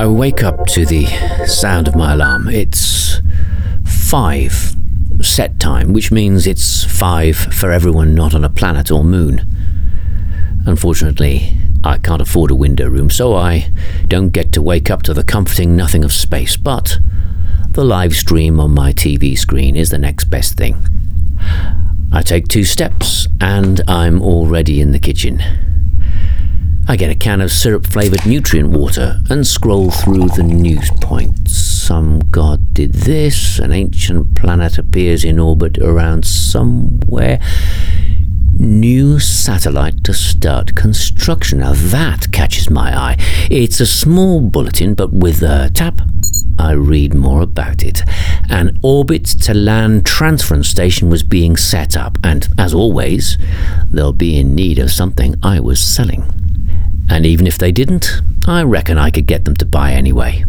I wake up to the sound of my alarm. It's five set time, which means it's five for everyone not on a planet or moon. Unfortunately, I can't afford a window room, so I don't get to wake up to the comforting nothing of space, but the live stream on my TV screen is the next best thing. I take two steps and I'm already in the kitchen. I get a can of syrup flavoured nutrient water and scroll through the news points. Some god did this, an ancient planet appears in orbit around somewhere. New satellite to start construction. Now that catches my eye. It's a small bulletin, but with a tap, I read more about it. An orbit to land transference station was being set up, and as always, they'll be in need of something I was selling. And even if they didn't, I reckon I could get them to buy anyway.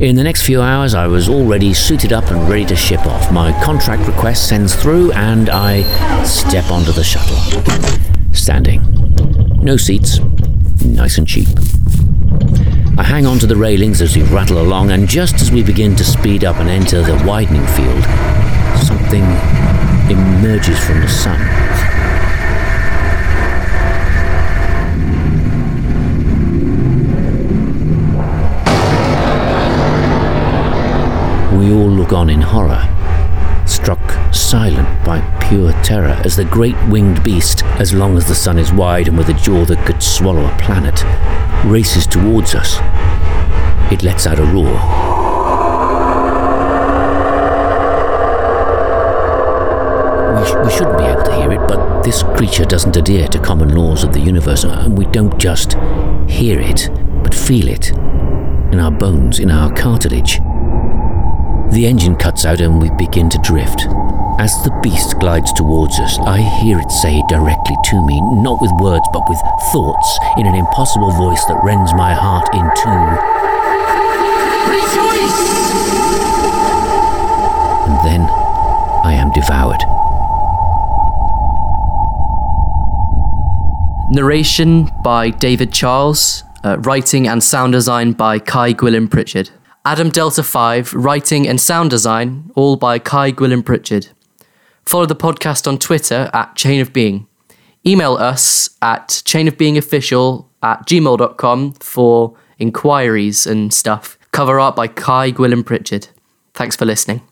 In the next few hours, I was already suited up and ready to ship off. My contract request sends through, and I step onto the shuttle. Standing. No seats. Nice and cheap. I hang on to the railings as we rattle along, and just as we begin to speed up and enter the widening field, something emerges from the sun. On in horror, struck silent by pure terror as the great winged beast, as long as the sun is wide and with a jaw that could swallow a planet, races towards us. It lets out a roar. We, sh- we shouldn't be able to hear it, but this creature doesn't adhere to common laws of the universe, uh, and we don't just hear it, but feel it in our bones, in our cartilage. The engine cuts out and we begin to drift. As the beast glides towards us, I hear it say directly to me, not with words but with thoughts, in an impossible voice that rends my heart in two. Rejoice! And then I am devoured. Narration by David Charles, uh, writing and sound design by Kai Gwilym Pritchard. Adam Delta 5, writing and sound design, all by Kai Gwilym Pritchard. Follow the podcast on Twitter at Chain of Being. Email us at chainofbeingofficial at gmail.com for inquiries and stuff. Cover art by Kai Gwilym Pritchard. Thanks for listening.